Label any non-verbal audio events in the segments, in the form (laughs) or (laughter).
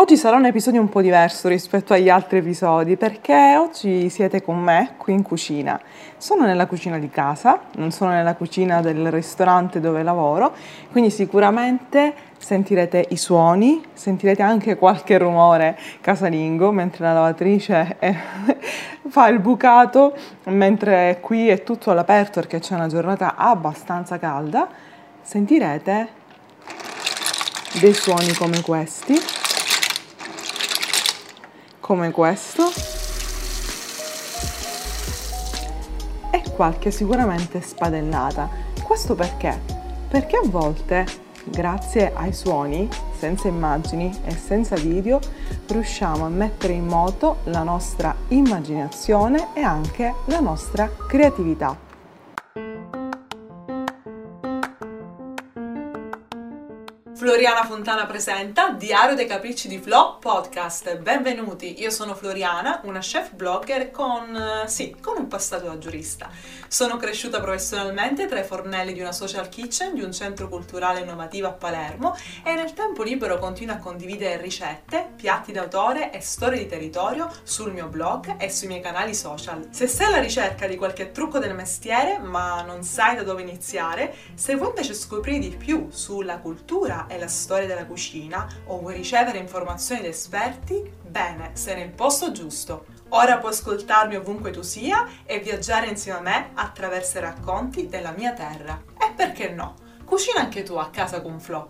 Oggi sarà un episodio un po' diverso rispetto agli altri episodi perché oggi siete con me qui in cucina. Sono nella cucina di casa, non sono nella cucina del ristorante dove lavoro, quindi sicuramente sentirete i suoni, sentirete anche qualche rumore casalingo mentre la lavatrice è, (laughs) fa il bucato, mentre qui è tutto all'aperto perché c'è una giornata abbastanza calda. Sentirete dei suoni come questi come questo e qualche sicuramente spadellata. Questo perché? Perché a volte, grazie ai suoni, senza immagini e senza video, riusciamo a mettere in moto la nostra immaginazione e anche la nostra creatività. Floriana Fontana presenta Diario dei Capricci di Flo Podcast. Benvenuti, io sono Floriana, una chef blogger con, eh, sì, con un passato da giurista. Sono cresciuta professionalmente tra i fornelli di una social kitchen di un centro culturale innovativo a Palermo e nel tempo libero continuo a condividere ricette, piatti d'autore e storie di territorio sul mio blog e sui miei canali social. Se sei alla ricerca di qualche trucco del mestiere ma non sai da dove iniziare, se vuoi invece scoprire di più sulla cultura e la storia della cucina o vuoi ricevere informazioni da esperti, bene, sei nel posto giusto. Ora puoi ascoltarmi ovunque tu sia e viaggiare insieme a me attraverso i racconti della mia terra. E perché no? Cucina anche tu a casa con Flo.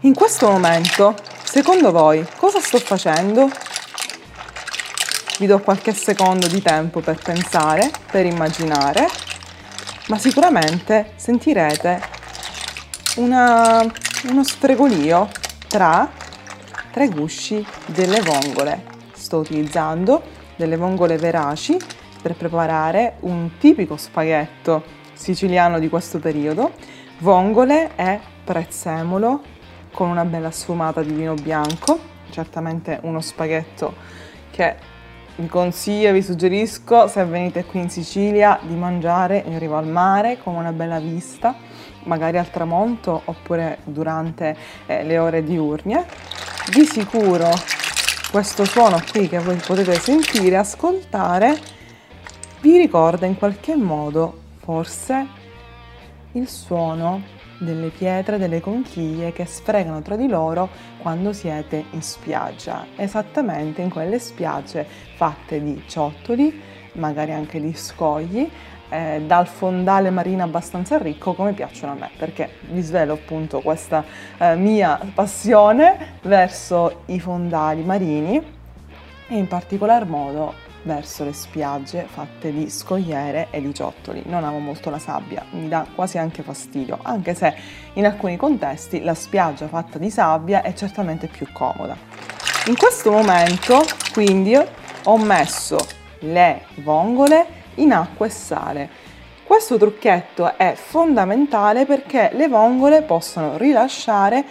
In questo momento, secondo voi, cosa sto facendo? Vi do qualche secondo di tempo per pensare, per immaginare ma sicuramente sentirete una, uno sfregolio tra, i gusci delle vongole. Sto utilizzando delle vongole veraci per preparare un tipico spaghetto siciliano di questo periodo, vongole e prezzemolo con una bella sfumata di vino bianco, certamente uno spaghetto che vi consiglio, vi suggerisco, se venite qui in Sicilia, di mangiare in riva al mare con una bella vista, magari al tramonto oppure durante eh, le ore diurne. Di sicuro questo suono qui che voi potete sentire, ascoltare, vi ricorda in qualche modo forse il suono delle pietre, delle conchiglie che sfregano tra di loro quando siete in spiaggia, esattamente in quelle spiagge fatte di ciottoli, magari anche di scogli, eh, dal fondale marino abbastanza ricco come piacciono a me, perché vi svelo appunto questa eh, mia passione verso i fondali marini e in particolar modo verso le spiagge fatte di scogliere e di ciottoli. Non amo molto la sabbia, mi dà quasi anche fastidio, anche se in alcuni contesti la spiaggia fatta di sabbia è certamente più comoda. In questo momento quindi ho messo le vongole in acqua e sale. Questo trucchetto è fondamentale perché le vongole possono rilasciare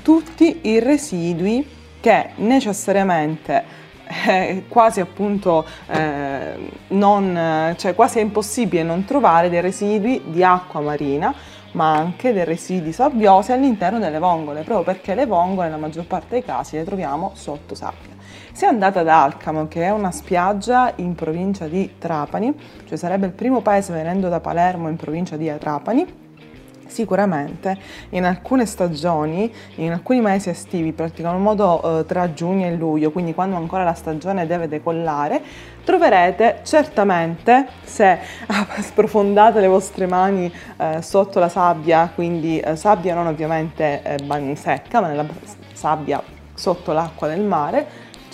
tutti i residui che necessariamente è quasi appunto eh, non, cioè quasi è impossibile non trovare dei residui di acqua marina ma anche dei residui sabbiosi all'interno delle vongole, proprio perché le vongole nella maggior parte dei casi le troviamo sotto sabbia. Se andate ad Alcamo, che è una spiaggia in provincia di Trapani, cioè sarebbe il primo paese venendo da Palermo in provincia di Trapani, Sicuramente in alcune stagioni, in alcuni mesi estivi, praticamente modo eh, tra giugno e luglio, quindi quando ancora la stagione deve decollare, troverete certamente, se (laughs) sprofondate le vostre mani eh, sotto la sabbia, quindi eh, sabbia non ovviamente eh, secca, ma nella sabbia sotto l'acqua del mare,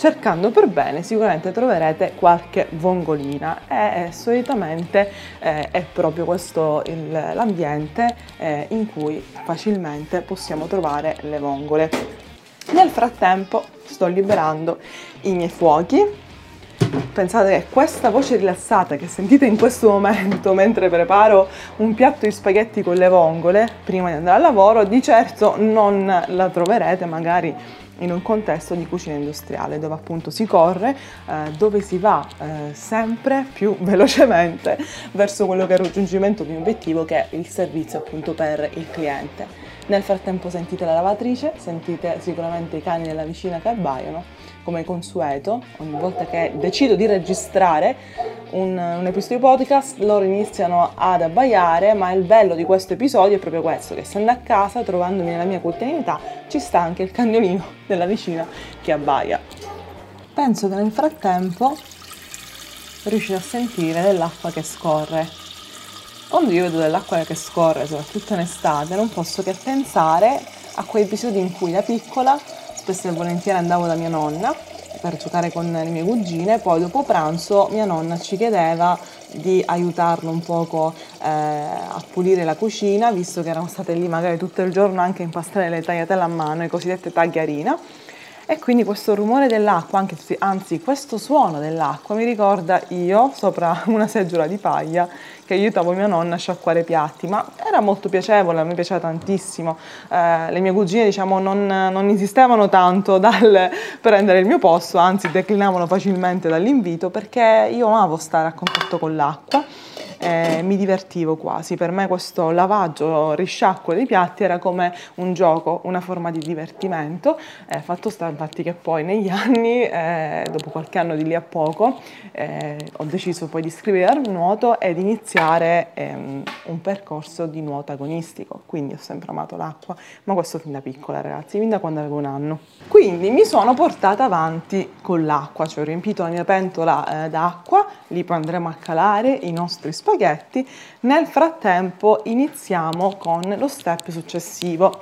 cercando per bene sicuramente troverete qualche vongolina e, e solitamente eh, è proprio questo l'ambiente eh, in cui facilmente possiamo trovare le vongole. Nel frattempo sto liberando i miei fuochi. Pensate che questa voce rilassata che sentite in questo momento (laughs) mentre preparo un piatto di spaghetti con le vongole prima di andare al lavoro, di certo non la troverete magari in un contesto di cucina industriale dove appunto si corre, eh, dove si va eh, sempre più (laughs) velocemente verso quello che è il raggiungimento di un obiettivo che è il servizio appunto per il cliente. Nel frattempo sentite la lavatrice, sentite sicuramente i cani della vicina che abbaiano, come consueto, ogni volta che decido di registrare un, un, episodio podcast loro iniziano ad abbaiare, ma il bello di questo episodio è proprio questo, che essendo a casa, trovandomi nella mia quotidianità, ci sta anche il cagnolino (laughs) della vicina che abbaia. Penso che nel frattempo riuscite a sentire dell'acqua che scorre quando io vedo dell'acqua che scorre, soprattutto in estate, non posso che pensare a quei episodi in cui da piccola spesso e volentieri andavo da mia nonna per giocare con le mie cugine, poi dopo pranzo mia nonna ci chiedeva di aiutarlo un poco eh, a pulire la cucina, visto che erano state lì magari tutto il giorno anche a impastare le tagliatelle a mano, le cosiddette tagliarina. E quindi questo rumore dell'acqua, anzi questo suono dell'acqua mi ricorda io sopra (laughs) una seggiola di paglia che aiutavo mia nonna a sciacquare i piatti, ma era molto piacevole, me piaceva tantissimo. Eh, le mie cugine diciamo non, non insistevano tanto (laughs) dal prendere il mio posto, anzi declinavano facilmente dall'invito perché io amavo stare a contatto con l'acqua eh, mi divertivo quasi. Per me questo lavaggio, risciacquo dei piatti era come un gioco, una forma di divertimento. Eh, fatto sta infatti che poi negli anni, eh, dopo qualche anno di lì a poco, eh, ho deciso poi di iscrivere al nuoto ed iniziare ehm, un percorso di nuoto agonistico. Quindi ho sempre amato l'acqua, ma questo fin da piccola ragazzi, fin da quando avevo un anno. Quindi mi sono portata avanti con l'acqua, cioè ho riempito la mia pentola eh, d'acqua, lì poi andremo a calare i nostri spaghetti spaghetti, nel frattempo iniziamo con lo step successivo.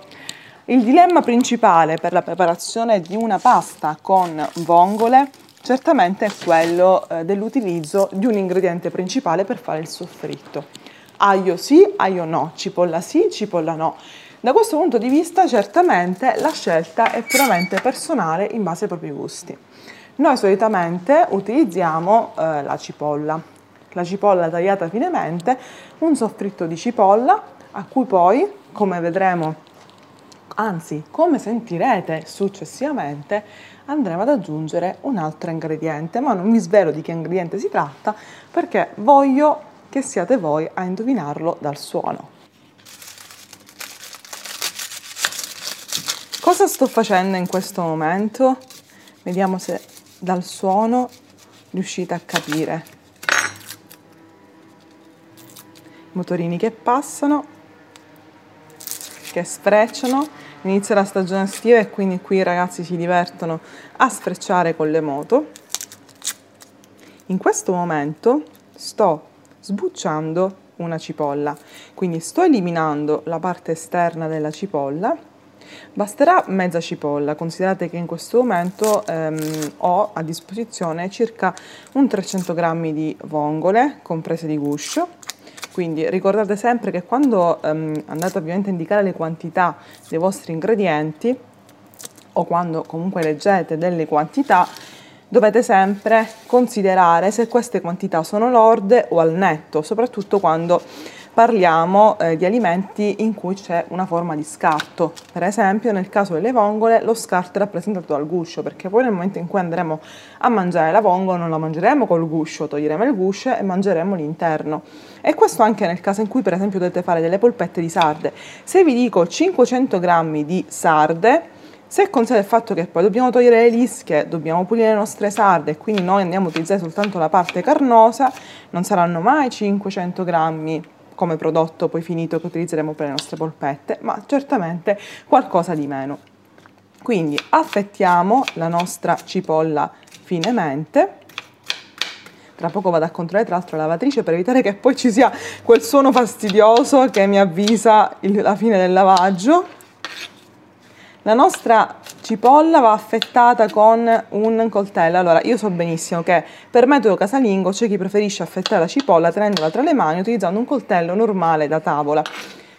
Il dilemma principale per la preparazione di una pasta con vongole certamente è quello eh, dell'utilizzo di un ingrediente principale per fare il soffritto. Aglio sì, aglio no, cipolla sì, cipolla no. Da questo punto di vista certamente la scelta è puramente personale in base ai propri gusti. Noi solitamente utilizziamo eh, la cipolla, la cipolla tagliata finemente, un soffritto di cipolla a cui poi, come vedremo, anzi come sentirete successivamente, andremo ad aggiungere un altro ingrediente, ma non vi svelo di che ingrediente si tratta perché voglio che siate voi a indovinarlo dal suono. Cosa sto facendo in questo momento? Vediamo se dal suono riuscite a capire. Motorini che passano, che sfrecciano. Inizia la stagione estiva e quindi qui i ragazzi si divertono a sfrecciare con le moto. In questo momento sto sbucciando una cipolla, quindi sto eliminando la parte esterna della cipolla. Basterà mezza cipolla, considerate che in questo momento ehm, ho a disposizione circa un 300 g di vongole, comprese di guscio, quindi ricordate sempre che quando um, andate ovviamente a indicare le quantità dei vostri ingredienti o quando comunque leggete delle quantità, dovete sempre considerare se queste quantità sono lorde o al netto, soprattutto quando parliamo eh, di alimenti in cui c'è una forma di scarto. Per esempio, nel caso delle vongole, lo scarto è rappresentato dal guscio, perché poi nel momento in cui andremo a mangiare la vongola non la mangeremo col guscio, toglieremo il guscio e mangeremo l'interno. E questo anche nel caso in cui, per esempio, dovete fare delle polpette di sarde. Se vi dico 500 g di sarde, se considerate il fatto che poi dobbiamo togliere le lische, dobbiamo pulire le nostre sarde e quindi noi andiamo a utilizzare soltanto la parte carnosa, non saranno mai 500 grammi come prodotto poi finito che utilizzeremo per le nostre polpette, ma certamente qualcosa di meno. Quindi affettiamo la nostra cipolla finemente. Tra poco vado a controllare tra l'altro la lavatrice per evitare che poi ci sia quel suono fastidioso che mi avvisa il, la fine del lavaggio. La nostra cipolla va affettata con un coltello. Allora, io so benissimo che per metodo casalingo c'è chi preferisce affettare la cipolla tenendola tra le mani utilizzando un coltello normale da tavola.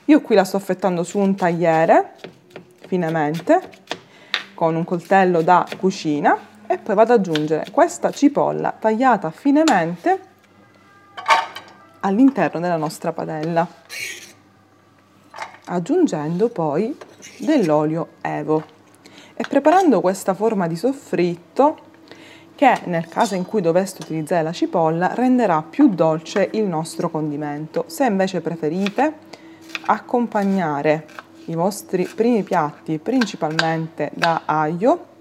Io qui la sto affettando su un tagliere, finemente, con un coltello da cucina e poi vado ad aggiungere questa cipolla tagliata finemente all'interno della nostra padella aggiungendo poi dell'olio evo e preparando questa forma di soffritto che nel caso in cui doveste utilizzare la cipolla renderà più dolce il nostro condimento. Se invece preferite accompagnare i vostri primi piatti principalmente da aglio,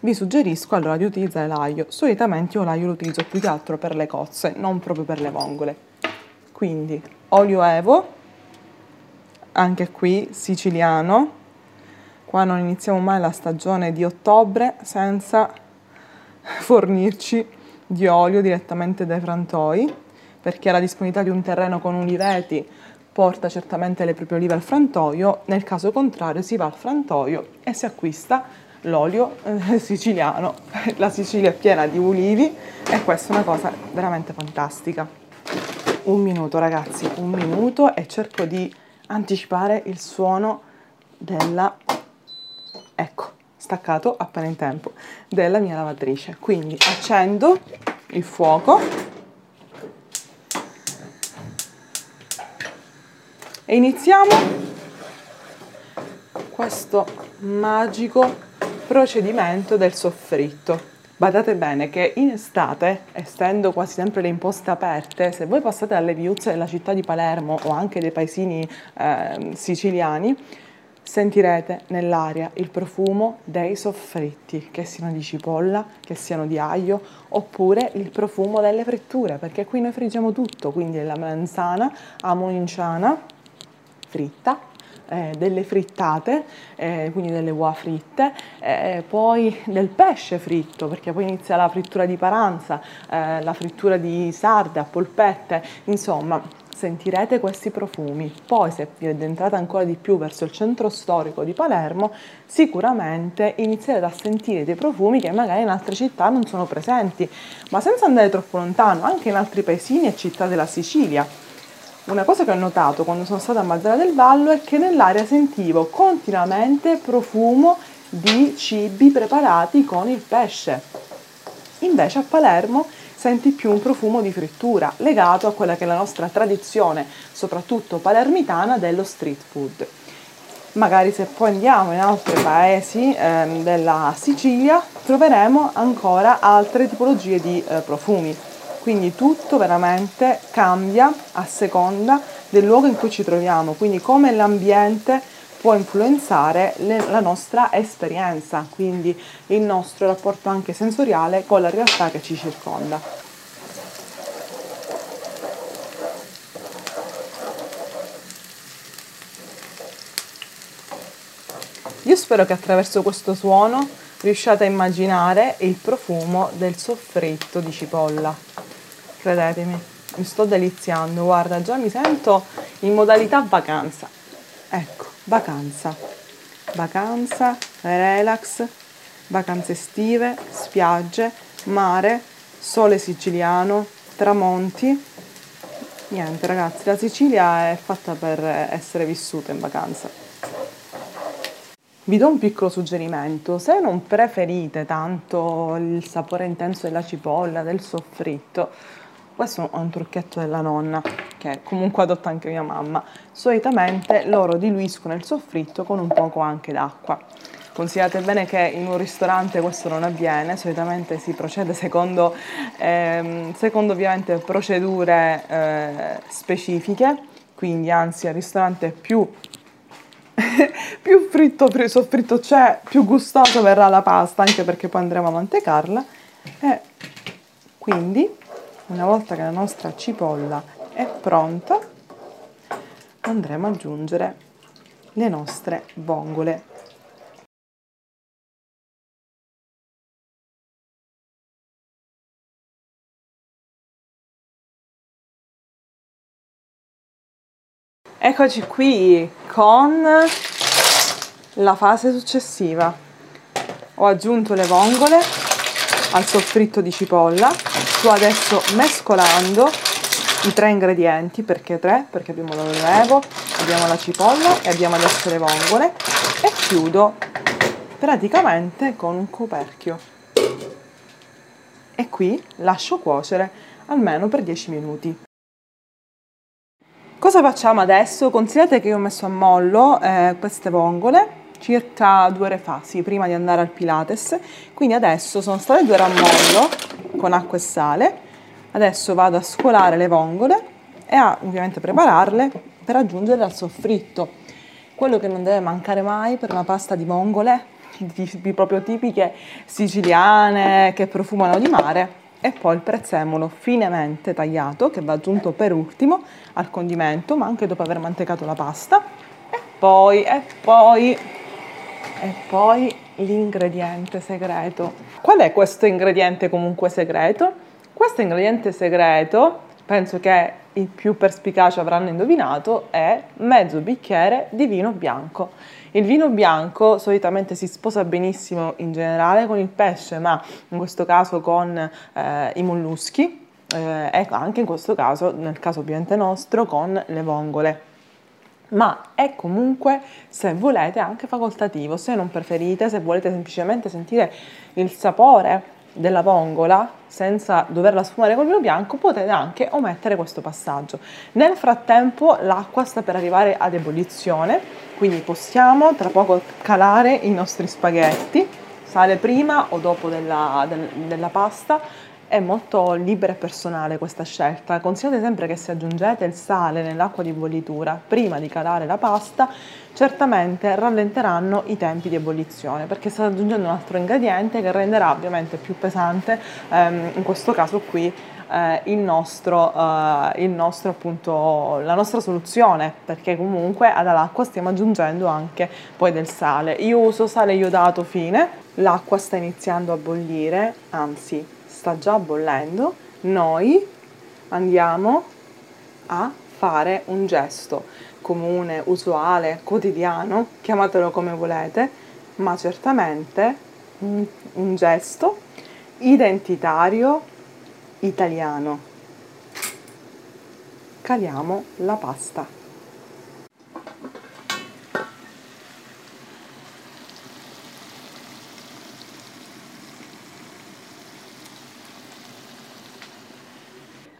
vi suggerisco allora di utilizzare l'aglio. Solitamente io l'aglio lo utilizzo più che altro per le cozze, non proprio per le vongole. Quindi olio evo, anche qui siciliano. Qua non iniziamo mai la stagione di ottobre senza (laughs) fornirci di olio direttamente dai frantoi, perché la disponibilità di un terreno con uliveti porta certamente le proprie olive al frantoio, nel caso contrario si va al frantoio e si acquista l'olio eh, (laughs) siciliano. La Sicilia è piena di ulivi e questa è una cosa veramente fantastica. Un minuto ragazzi, un minuto e cerco di anticipare il suono della... ecco, staccato appena in tempo, della mia lavatrice. Quindi accendo il fuoco e iniziamo questo magico procedimento del soffritto. Badate bene che in estate, essendo quasi sempre le imposte aperte, se voi passate dalle viuzze della città di Palermo o anche dei paesini eh, siciliani, sentirete nell'aria il profumo dei soffritti, che siano di cipolla, che siano di aglio, oppure il profumo delle fritture, perché qui noi friggiamo tutto, quindi la melanzana amoninciana fritta, eh, delle frittate, eh, quindi delle uova fritte, eh, poi del pesce fritto, perché poi inizia la frittura di paranza, eh, la frittura di sarde a polpette, insomma sentirete questi profumi. Poi se vi addentrate ancora di più verso il centro storico di Palermo, sicuramente inizierete a sentire dei profumi che magari in altre città non sono presenti, ma senza andare troppo lontano, anche in altri paesini e città della Sicilia una cosa che ho notato quando sono stata a Mazzara del Vallo è che nell'aria sentivo continuamente profumo di cibi preparati con il pesce. Invece a Palermo senti più un profumo di frittura legato a quella che è la nostra tradizione, soprattutto palermitana, dello street food. Magari se poi andiamo in altri paesi eh, della Sicilia troveremo ancora altre tipologie di eh, profumi quindi tutto veramente cambia a seconda del luogo in cui ci troviamo, quindi come l'ambiente può influenzare le, la nostra esperienza, quindi il nostro rapporto anche sensoriale con la realtà che ci circonda. Io spero che attraverso questo suono riusciate a immaginare il profumo del soffritto di cipolla credetemi, mi sto deliziando, guarda, già mi sento in modalità vacanza. Ecco, vacanza, vacanza, relax, vacanze estive, spiagge, mare, sole siciliano, tramonti. Niente ragazzi, la Sicilia è fatta per essere vissuta in vacanza. Vi do un piccolo suggerimento, se non preferite tanto il sapore intenso della cipolla, del soffritto, questo è un trucchetto della nonna, che comunque adotta anche mia mamma. Solitamente loro diluiscono il soffritto con un poco anche d'acqua. Considerate bene che in un ristorante questo non avviene, solitamente si procede secondo, ehm, secondo ovviamente procedure eh, specifiche, quindi anzi al ristorante più, (laughs) più fritto, più soffritto c'è, più gustoso verrà la pasta, anche perché poi andremo a mantecarla. E quindi una volta che la nostra cipolla è pronta, andremo ad aggiungere le nostre vongole. Eccoci qui con la fase successiva. Ho aggiunto le vongole al soffritto di cipolla sto adesso mescolando i tre ingredienti, perché tre? Perché abbiamo l'olio abbiamo la cipolla e abbiamo adesso le vongole e chiudo praticamente con un coperchio. E qui lascio cuocere almeno per 10 minuti. Cosa facciamo adesso? Considerate che io ho messo a mollo eh, queste vongole circa due ore fa, sì, prima di andare al Pilates. Quindi adesso sono state due ore a mollo con acqua e sale. Adesso vado a scolare le vongole e a ovviamente prepararle per aggiungere al soffritto. quello che non deve mancare mai per una pasta di vongole, (laughs) di, di proprio tipiche siciliane che profumano di mare, e poi il prezzemolo finemente tagliato che va aggiunto per ultimo al condimento, ma anche dopo aver mantecato la pasta. E poi, e poi, e poi l'ingrediente segreto. Qual è questo ingrediente comunque segreto? Questo ingrediente segreto, penso che i più perspicaci avranno indovinato, è mezzo bicchiere di vino bianco. Il vino bianco solitamente si sposa benissimo in generale con il pesce, ma in questo caso con eh, i molluschi eh, e anche in questo caso, nel caso ovviamente nostro, con le vongole ma è comunque, se volete, anche facoltativo, se non preferite, se volete semplicemente sentire il sapore della vongola senza doverla sfumare col vino bianco potete anche omettere questo passaggio. Nel frattempo l'acqua sta per arrivare ad ebollizione quindi possiamo tra poco calare i nostri spaghetti. Sale prima o dopo della, del, della pasta è molto libera e personale questa scelta. Considerate sempre che se aggiungete il sale nell'acqua di bollitura prima di calare la pasta, certamente rallenteranno i tempi di ebollizione perché state aggiungendo un altro ingrediente che renderà ovviamente più pesante, ehm, in questo caso qui, eh, il nostro, eh, il nostro appunto, la nostra soluzione perché comunque all'acqua stiamo aggiungendo anche poi del sale. Io uso sale iodato fine, l'acqua sta iniziando a bollire, anzi sta già bollendo, noi andiamo a fare un gesto comune, usuale, quotidiano, chiamatelo come volete, ma certamente un, un gesto identitario italiano. Caliamo la pasta.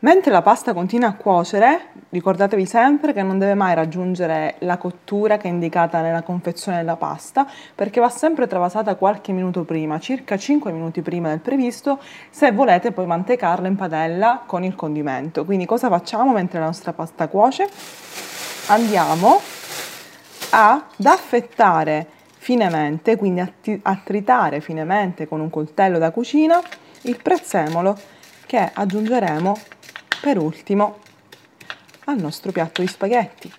Mentre la pasta continua a cuocere, ricordatevi sempre che non deve mai raggiungere la cottura che è indicata nella confezione della pasta, perché va sempre travasata qualche minuto prima, circa 5 minuti prima del previsto, se volete poi mantecarla in padella con il condimento. Quindi cosa facciamo mentre la nostra pasta cuoce? Andiamo ad affettare finemente, quindi a tritare finemente con un coltello da cucina il prezzemolo che aggiungeremo per ultimo al nostro piatto di spaghetti.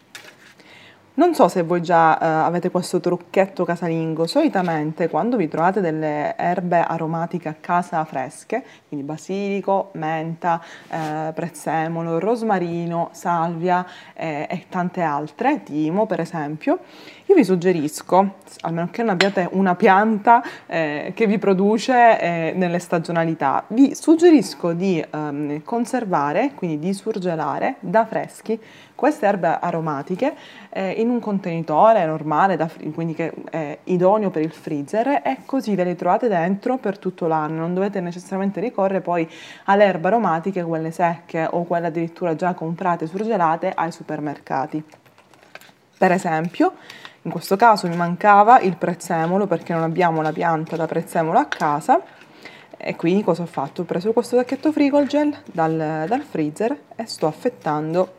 Non so se voi già eh, avete questo trucchetto casalingo, solitamente quando vi trovate delle erbe aromatiche a casa fresche, quindi basilico, menta, eh, prezzemolo, rosmarino, salvia eh, e tante altre, timo per esempio, io vi suggerisco, almeno che non abbiate una pianta eh, che vi produce eh, nelle stagionalità, vi suggerisco di ehm, conservare, quindi di surgelare da freschi queste erbe aromatiche eh, in un contenitore normale, da, quindi che è idoneo per il freezer e così ve le trovate dentro per tutto l'anno, non dovete necessariamente ricorrere poi alle erbe aromatiche, quelle secche o quelle addirittura già comprate surgelate ai supermercati. Per esempio, in questo caso mi mancava il prezzemolo perché non abbiamo la pianta da prezzemolo a casa e quindi cosa ho fatto? Ho preso questo sacchetto frigolgel dal, dal freezer e sto affettando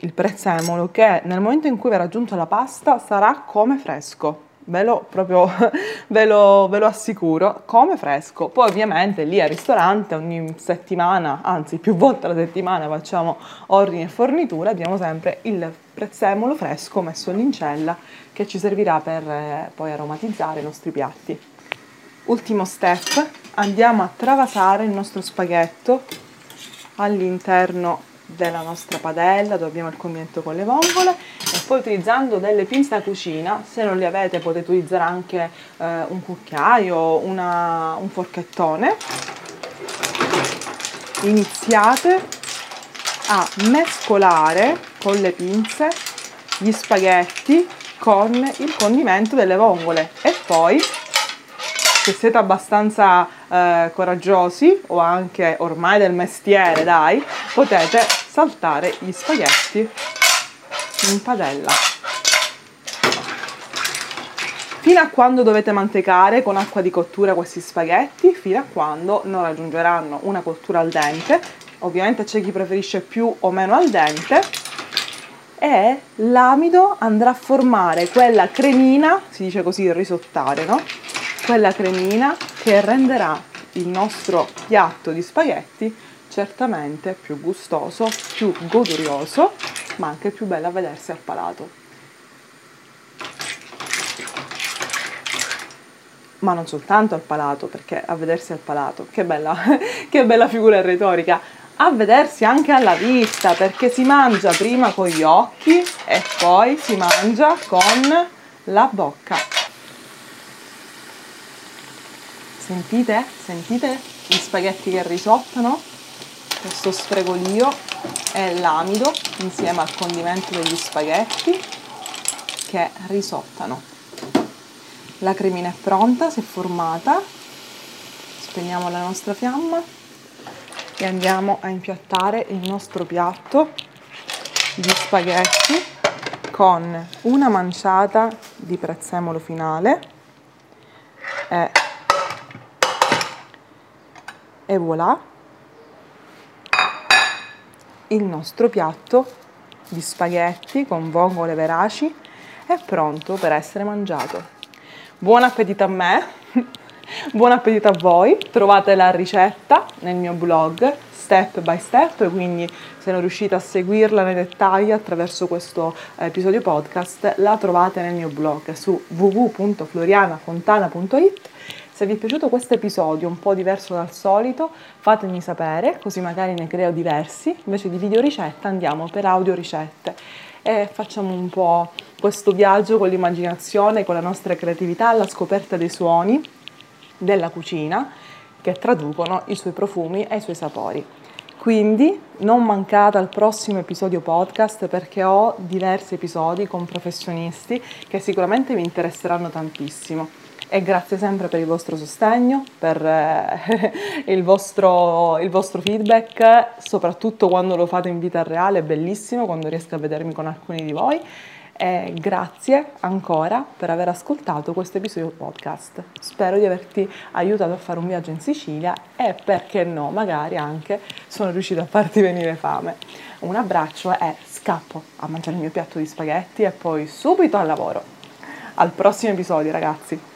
il prezzemolo che nel momento in cui verrà aggiunto la pasta sarà come fresco ve lo, proprio, (laughs) ve lo, ve lo assicuro, come fresco. Poi ovviamente lì al ristorante ogni settimana, anzi più volte alla settimana facciamo ordini e forniture, abbiamo sempre il prezzemolo fresco messo all'incella che ci servirà per eh, poi aromatizzare i nostri piatti. Ultimo step, andiamo a travasare il nostro spaghetto all'interno della nostra padella dove abbiamo il condimento con le vongole e poi utilizzando delle pinze da cucina, se non le avete potete utilizzare anche eh, un cucchiaio, una, un forchettone, iniziate a mescolare con le pinze gli spaghetti con il condimento delle vongole e poi se siete abbastanza eh, coraggiosi o anche ormai del mestiere dai potete saltare gli spaghetti in padella. Fino a quando dovete mantecare con acqua di cottura questi spaghetti? Fino a quando non raggiungeranno una cottura al dente. Ovviamente c'è chi preferisce più o meno al dente. E l'amido andrà a formare quella cremina, si dice così risottare, no? Quella cremina che renderà il nostro piatto di spaghetti certamente più gustoso, più godurioso, ma anche più bello a vedersi al palato. Ma non soltanto al palato, perché a vedersi al palato, che bella, (laughs) che bella figura retorica, a vedersi anche alla vista, perché si mangia prima con gli occhi e poi si mangia con la bocca. Sentite? Sentite gli spaghetti che risottano? Questo sfregolio è l'amido insieme al condimento degli spaghetti che risottano. La cremina è pronta, si è formata. Spegniamo la nostra fiamma e andiamo a impiattare il nostro piatto di spaghetti con una manciata di prezzemolo finale e, e voilà il nostro piatto di spaghetti con vongole veraci è pronto per essere mangiato. Buon appetito a me! (laughs) Buon appetito a voi, trovate la ricetta nel mio blog step by step, quindi se non riuscite a seguirla nei dettagli attraverso questo episodio podcast, la trovate nel mio blog su www.florianafontana.it. Se vi è piaciuto questo episodio un po' diverso dal solito, fatemi sapere, così magari ne creo diversi. Invece di video ricetta andiamo per audio ricette e facciamo un po' questo viaggio con l'immaginazione, con la nostra creatività alla scoperta dei suoni della cucina che traducono i suoi profumi e i suoi sapori. Quindi non mancate al prossimo episodio podcast perché ho diversi episodi con professionisti che sicuramente vi interesseranno tantissimo. E grazie sempre per il vostro sostegno, per eh, (laughs) il, vostro, il vostro feedback, soprattutto quando lo fate in vita reale, è bellissimo quando riesco a vedermi con alcuni di voi e grazie ancora per aver ascoltato questo episodio podcast. Spero di averti aiutato a fare un viaggio in Sicilia e perché no, magari anche sono riuscita a farti venire fame. Un abbraccio e scappo a mangiare il mio piatto di spaghetti e poi subito al lavoro. Al prossimo episodio ragazzi!